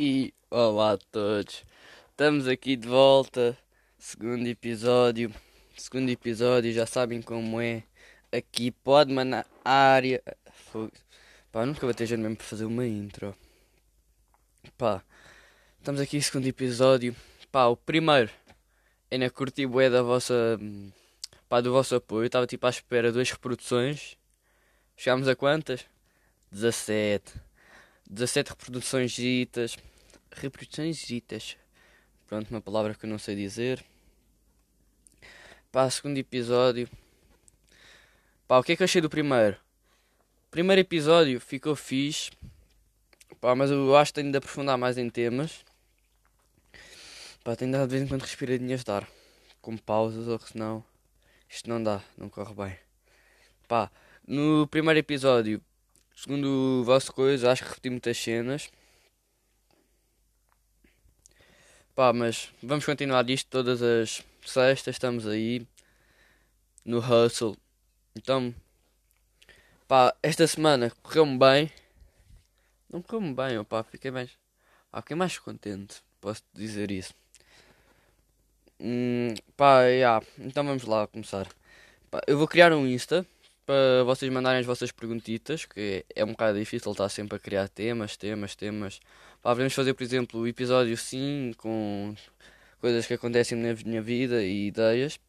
E olá a todos, estamos aqui de volta, segundo episódio. Segundo episódio, já sabem como é. Aqui pode mandar área. Pá, nunca vou ter jeito mesmo para fazer uma intro. Pá, estamos aqui segundo episódio. Pá, o primeiro na curti bué da vossa. Pá, do vosso apoio. Estava tipo à espera duas reproduções. Chegámos a quantas? 17. 17 reproduções ditas. Reproduções ditas. Pronto, uma palavra que eu não sei dizer. Pá, segundo episódio. Pá, o que é que eu achei do primeiro? Primeiro episódio ficou fixe. Pá, mas eu acho que tenho de aprofundar mais em temas. Pá, tenho de de vez em quando respiradinhas dar. Com pausas, ou senão isto não dá, não corre bem. Pá, no primeiro episódio, segundo o vosso coisa, acho que repeti muitas cenas. Pá, mas vamos continuar isto todas as sextas, estamos aí no hustle. Então, pá, esta semana correu-me bem. Não correu-me bem, opá, fiquei mais. Ah, fiquei mais contente, posso dizer isso. Hum, pá, yeah. então vamos lá começar. Pá, eu vou criar um Insta para vocês mandarem as vossas perguntitas, que é um bocado difícil estar sempre a criar temas, temas, temas. Pá, podemos fazer, por exemplo, o episódio sim, com coisas que acontecem na minha vida e ideias.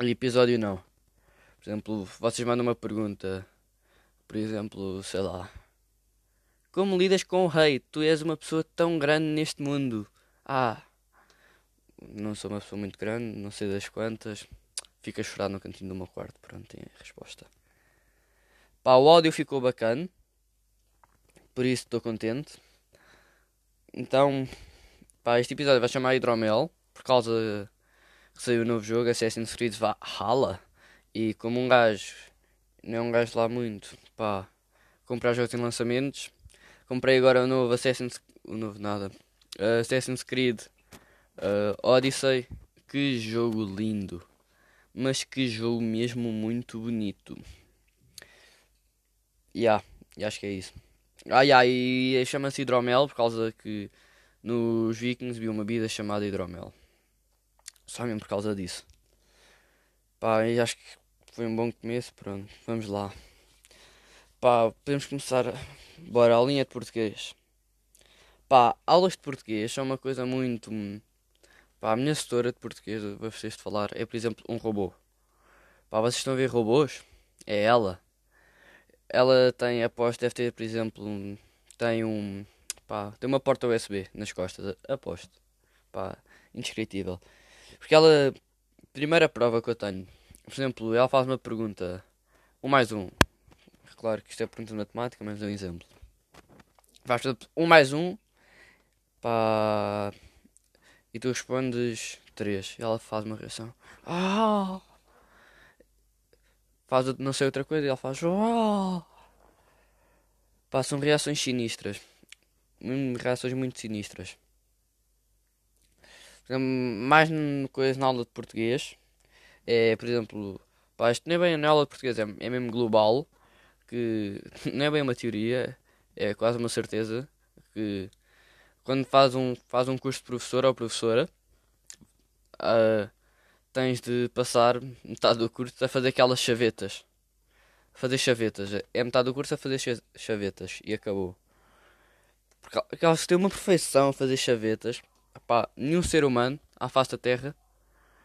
E episódio não. Por exemplo, vocês mandam uma pergunta. Por exemplo, sei lá. Como lidas com o rei? Tu és uma pessoa tão grande neste mundo. Ah, não sou uma pessoa muito grande, não sei das quantas. Fico a chorar no cantinho do meu quarto. Pronto, tem a resposta. Pá, o áudio ficou bacana. Por isso estou contente. Então, pá, este episódio vai chamar Hidromel. Por causa que saiu o novo jogo, Assassin's Creed Valhalla. E como um gajo, não é um gajo lá muito, pá, comprar jogos em lançamentos. Comprei agora o novo Assassin's... O novo nada. Uh, Assassin's Creed uh, Odyssey. Que jogo lindo mas que jogo mesmo muito bonito. Ya, yeah, acho que é isso. Ah, yeah, e chama-se hidromel por causa que nos Vikings vi uma bebida chamada hidromel. Só mesmo por causa disso. Pá, e acho que foi um bom começo, pronto, vamos lá. Pá, podemos começar. Bora, a linha de português. Pá, aulas de português são uma coisa muito Pá, a minha setora de português, vou vocês falar, é por exemplo um robô. Pá, vocês estão a ver robôs? É ela. Ela tem, aposto, deve ter, por exemplo, um, tem um. Pá, tem uma porta USB nas costas, aposto. Pá, indescritível. Porque ela. Primeira prova que eu tenho. Por exemplo, ela faz uma pergunta. Um mais um. Claro que isto é pergunta de matemática, mas é um exemplo. Faz um mais um. Pá e tu respondes 3. E ela faz uma reação. Ah! Faz não sei outra coisa e ela faz. Ah! Passam reações sinistras. Reações muito sinistras. Mais coisa na aula de português. É, por exemplo, pá, isto não é bem na aula de português, é, é mesmo global. Que não é bem uma teoria, é quase uma certeza. Que quando faz um, faz um curso de professor ou professora, uh, tens de passar metade do curso a fazer aquelas chavetas. Fazer chavetas. É metade do curso a fazer chavetas. E acabou. Porque elas têm uma perfeição a fazer chavetas. Epá, nenhum ser humano à face da Terra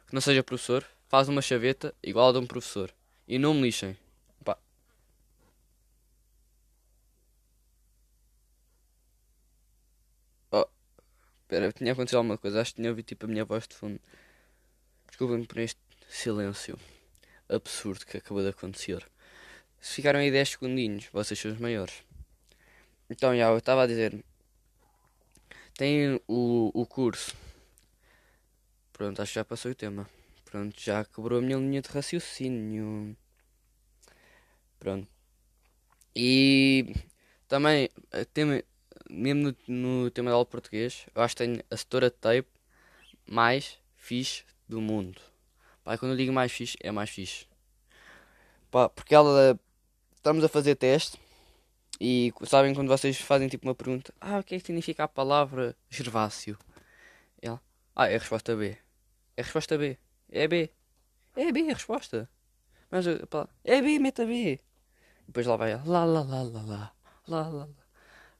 que não seja professor faz uma chaveta igual a de um professor. E não me lixem. Espera, tinha acontecido alguma coisa. Acho que tinha ouvido tipo a minha voz de fundo. Desculpem por este silêncio absurdo que acabou de acontecer. Se ficaram aí 10 segundinhos, vocês são os maiores. Então, já, eu estava a dizer. Tem o, o curso. Pronto, acho que já passou o tema. Pronto, já quebrou a minha linha de raciocínio. Pronto. E também tem, mesmo no, no tema de aula de português, eu acho que tenho a setora de tape mais fixe do mundo. Pá, quando eu digo mais fixe, é mais fixe. Pá, porque ela. Estamos a fazer teste E sabem quando vocês fazem tipo uma pergunta: Ah, o que é que significa a palavra Gervásio? Ela, ah, é a resposta B. É a resposta B. É B. É B a resposta. Mas a palavra, é B, meta B. Depois lá vai ela, lá, lá, lá, lá, lá, lá, lá.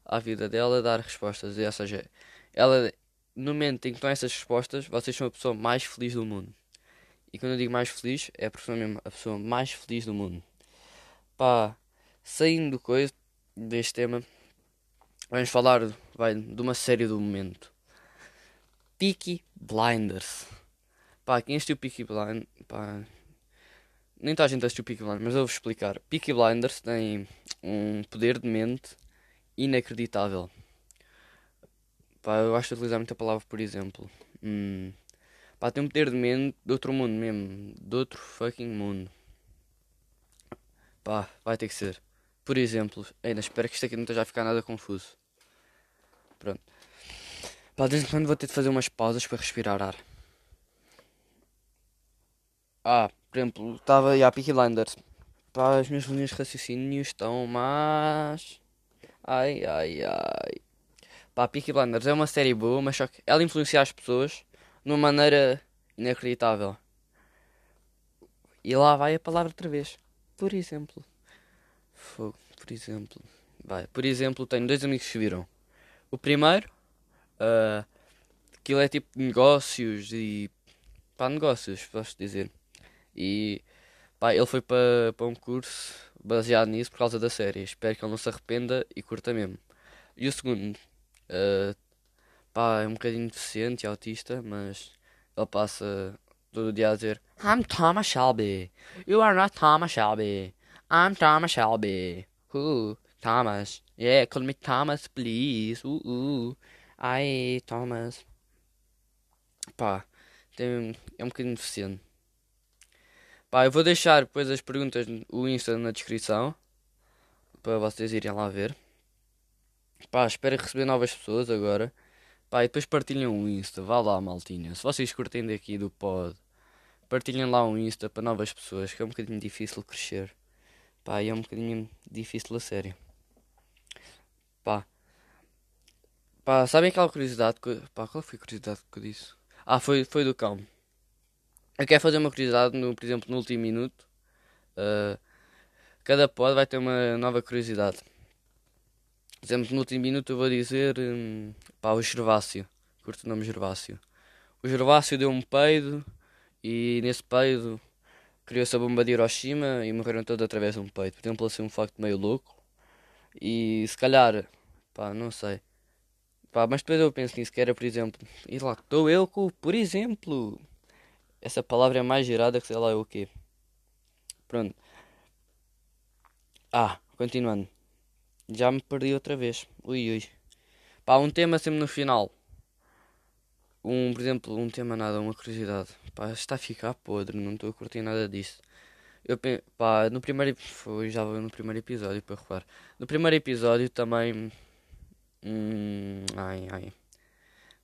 A vida dela dar respostas. E, ou seja, ela, no momento em que estão essas respostas, vocês são a pessoa mais feliz do mundo. E quando eu digo mais feliz, é a pessoa mesmo, a pessoa mais feliz do mundo. Pá, saindo do coisa, deste tema, vamos falar vai, de uma série do momento. Peaky Blinders. Pá, quem assistiu Peaky Blinders, pá, nem toda a gente assistiu Peaky Blinders, mas eu vou explicar. Peaky Blinders tem um poder de mente inacreditável. Pá, eu gosto de utilizar muita palavra, por exemplo. Hum, pá, tem um poder de mente de outro mundo mesmo. De outro fucking mundo. Pá, vai ter que ser. Por exemplo, ainda espero que isto aqui não esteja a ficar nada confuso. Pronto. Pá, de vez em quando vou ter de fazer umas pausas para respirar ar. Ah, por exemplo, estava a Peaky Blinders. Pá, as minhas linhas de raciocínio estão mais. Ai, ai, ai. Pá, Peaky Blinders é uma série boa, mas só que ela influencia as pessoas de uma maneira inacreditável. E lá vai a palavra outra vez. Por exemplo. Fogo, por exemplo. Vai. Por exemplo, tenho dois amigos que viram. O primeiro, uh, aquilo é tipo negócios e. pá, negócios, posso dizer. E. pá, ele foi para pa um curso baseado nisso por causa da série. Espero que ele não se arrependa e curta mesmo. E o segundo, uh, pá, é um bocadinho deficiente e autista, mas ele passa todo dia a dizer I'm Thomas Shelby. You are not Thomas Shelby. I'm Thomas Shelby. Who? Thomas. Yeah, call me Thomas, please. Uh, uh. Ai, Thomas. Pá, tem, é um bocadinho deficiente. Pá, eu vou deixar depois as perguntas, o Insta na descrição. Para vocês irem lá ver. Pá, espero receber novas pessoas agora. Pá, e depois partilhem o Insta. Vá lá, maltinha. Se vocês curtem daqui do pod, partilhem lá um Insta para novas pessoas, que é um bocadinho difícil crescer. Pá, e é um bocadinho difícil a sério. Pá. Pá, sabem aquela curiosidade que. Pá, qual foi a curiosidade que eu disse? Ah, foi, foi do cão. Eu quero fazer uma curiosidade, no, por exemplo, no último minuto. Uh, cada pod vai ter uma nova curiosidade. Por exemplo, no último minuto eu vou dizer. Um, pá, o Gervásio. Curto o nome Gervásio. O Gervásio deu um peido e nesse peido criou-se a bomba de Hiroshima e morreram todos através de um peito. Por exemplo, assim um facto meio louco. E se calhar, pá, não sei. Pá, mas depois eu penso nisso, que era, por exemplo, e lá estou eu com, por exemplo. Essa palavra é mais girada que sei lá o quê. Pronto. Ah, continuando. Já me perdi outra vez. Ui, ui. Pá, um tema sempre no final. Um, por exemplo, um tema nada, uma curiosidade. Pá, está a ficar podre, não estou a curtir nada disso. Eu, pá, no primeiro, foi já no primeiro episódio, para reparar. No primeiro episódio também... Hum, ai, ai.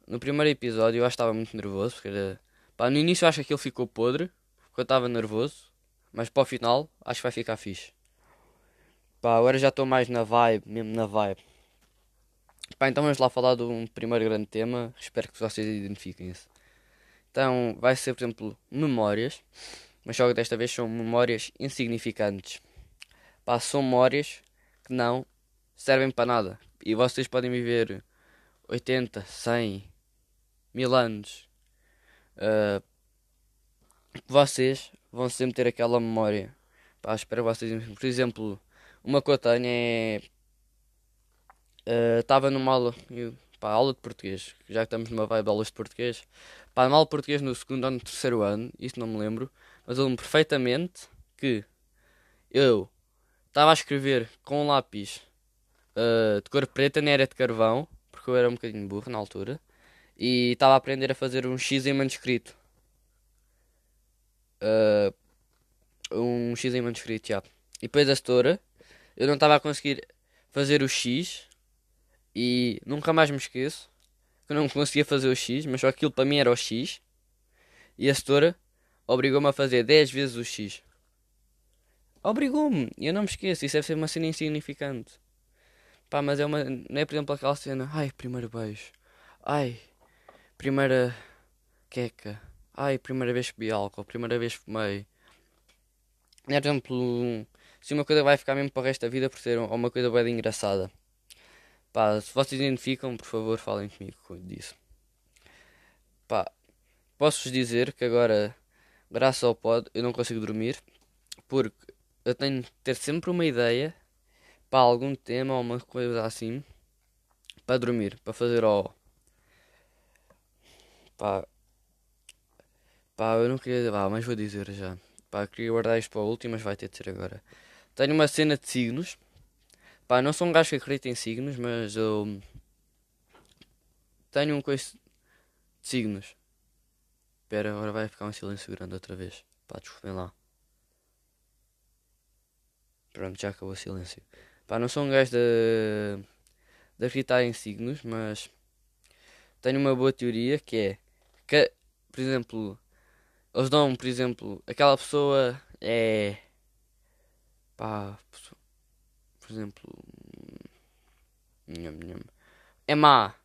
No primeiro episódio eu acho que estava muito nervoso, porque era... Pá, no início acho que aquilo ficou podre, porque eu estava nervoso. Mas para o final, acho que vai ficar fixe. Pá, agora já estou mais na vibe, mesmo na vibe. Pá, então vamos lá falar de um primeiro grande tema. Espero que vocês identifiquem-se. Então, vai ser, por exemplo, memórias. Mas só que desta vez são memórias insignificantes. Pá, são memórias que não servem para nada. E vocês podem viver 80, 100, mil anos. Uh, vocês vão sempre ter aquela memória. Pá, espero vocês. Por exemplo, uma que é. Estava uh, numa aula, eu, pá, aula de português, já que estamos numa vibe de aulas de português. Pá, numa aula de português no segundo ou no terceiro ano, isso não me lembro, mas eu lembro perfeitamente que eu estava a escrever com um lápis uh, de cor preta, nem era de carvão, porque eu era um bocadinho burro na altura, e estava a aprender a fazer um X em manuscrito. Uh, um X em manuscrito, já. E depois a setora eu não estava a conseguir fazer o X e nunca mais me esqueço que eu não conseguia fazer o X, mas só aquilo para mim era o X e a setora obrigou-me a fazer 10 vezes o X. Obrigou-me, eu não me esqueço, isso deve ser uma cena insignificante. Pá, mas é uma. Não é por exemplo aquela cena. Ai, primeiro beijo. Ai, primeira queca. Ai, primeira vez bebi álcool. Primeira vez fumei. É por exemplo. Se uma coisa vai ficar mesmo para o resto da vida por ser uma coisa bem engraçada. Pá, se vocês identificam, por favor, falem comigo disso. Pá, posso-vos dizer que agora, graças ao pod, eu não consigo dormir. Porque eu tenho que ter sempre uma ideia para algum tema ou uma coisa assim para dormir, para fazer ó. Pá, pá, eu não queria. Pá, mas vou dizer já. Pá, queria guardar isto para o último, mas vai ter de ser agora. Tenho uma cena de signos Pá, não sou um gajo que acredita em signos, mas eu tenho um coice de signos. Espera, agora vai ficar um silêncio grande outra vez. Pá, desculpem lá. Pronto, já acabou o silêncio. Pá, não sou um gajo de, de acreditar em signos, mas tenho uma boa teoria que é que, por exemplo, eles dão, por exemplo, aquela pessoa é pá, por exemplo, é má.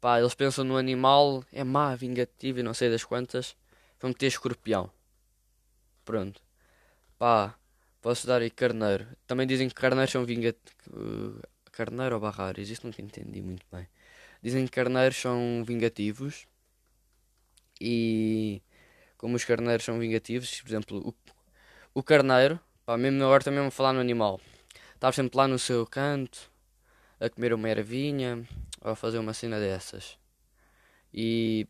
Pá, eles pensam no animal, é má, vingativa e não sei das quantas. Vão meter escorpião. Pronto. Pá, posso dar aí carneiro. Também dizem que carneiros são vingativos. Carneiro ou barrares? Isso nunca entendi muito bem. Dizem que carneiros são vingativos. E como os carneiros são vingativos, por exemplo, o, o carneiro, pá, mesmo agora também vou falar no animal. Estava sempre lá no seu canto, a comer uma ervinha, ou a fazer uma cena dessas. E.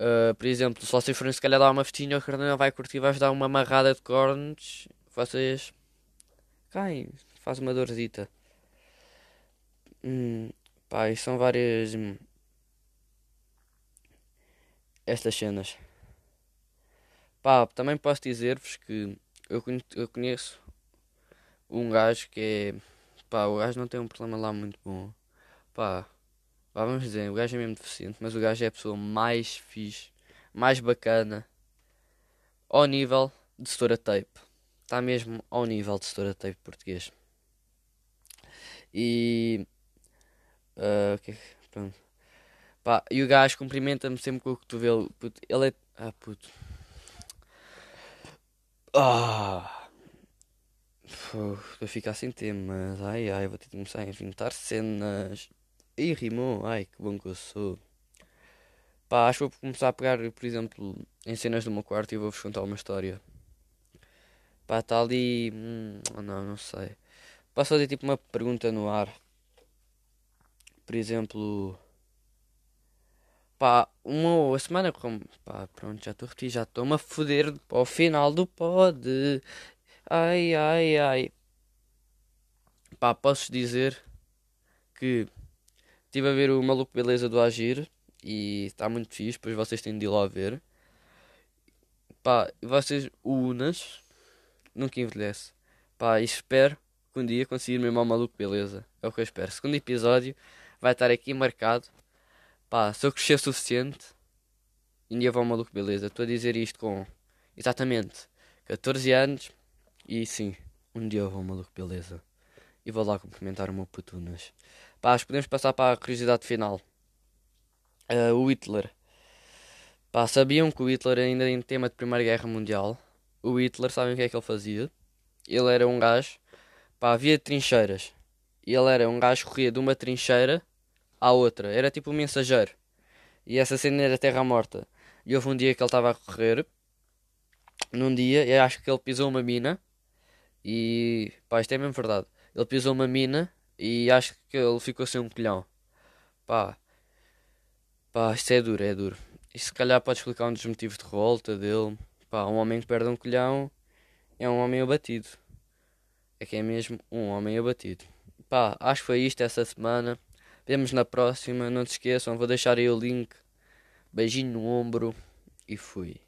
Uh, por exemplo, se vocês forem se calhar dar uma festinha, o carneiro vai curtir, vai dar uma amarrada de cornos, vocês caem, faz uma dorzita. Hum, pá, são várias. Estas cenas. Pá, também posso dizer-vos que eu, eu conheço um gajo que é. Pá, o gajo não tem um problema lá muito bom. Pá, pá, vamos dizer, o gajo é mesmo deficiente, mas o gajo é a pessoa mais fixe, mais bacana, ao nível de setora tape. Está mesmo ao nível de setora tape português. E. Uh, okay, pronto. Pá, e o gajo cumprimenta-me sempre com o cotovelo. Puto, ele é. Ah, puto. Ah! Estou a ficar sem temas. Ai ai, vou ter de começar a inventar cenas. Ih, rimou. Ai, que bom que eu sou. Pá, acho que vou começar a pegar, por exemplo, em cenas do meu quarto e vou-vos contar uma história. Pá, está ali. Hum, não, não sei. Posso fazer tipo uma pergunta no ar? Por exemplo. Pá, uma, semana como. Pá, pronto, já estou já estou-me a foder para o final do pod. Ai, ai, ai. Pá, posso dizer que estive a ver o Maluco Beleza do Agir e está muito fixe, depois vocês têm de ir lá ver. Pá, vocês, o Unas, nunca envelhece. Pá, espero que um dia conseguir mesmo ao Maluco Beleza. É o que eu espero. Segundo episódio vai estar aqui marcado Pá, se eu crescer o suficiente, um dia vou maluco, beleza. Estou a dizer isto com exatamente 14 anos e sim, um dia vou maluco, beleza. E vou lá cumprimentar o meu putunas. Pá, podemos passar para a curiosidade final. Uh, o Hitler. Pá, sabiam que o Hitler ainda em tema de Primeira Guerra Mundial? O Hitler, sabem o que é que ele fazia? Ele era um gajo, pá, havia trincheiras. E ele era um gajo que corria de uma trincheira à outra. Era tipo um mensageiro. E essa cena era terra morta. E houve um dia que ele estava a correr. Num dia, eu acho que ele pisou uma mina. E pá, isto é mesmo verdade. Ele pisou uma mina e acho que ele ficou sem um colhão. Pá, pá, isto é duro, é duro. E se calhar pode explicar um dos motivos de revolta dele. Pá, um homem que perde um colhão é um homem abatido. É que é mesmo um homem abatido. Pá, acho que foi isto essa semana. Vemos na próxima. Não se esqueçam, vou deixar aí o link. Beijinho no ombro e fui.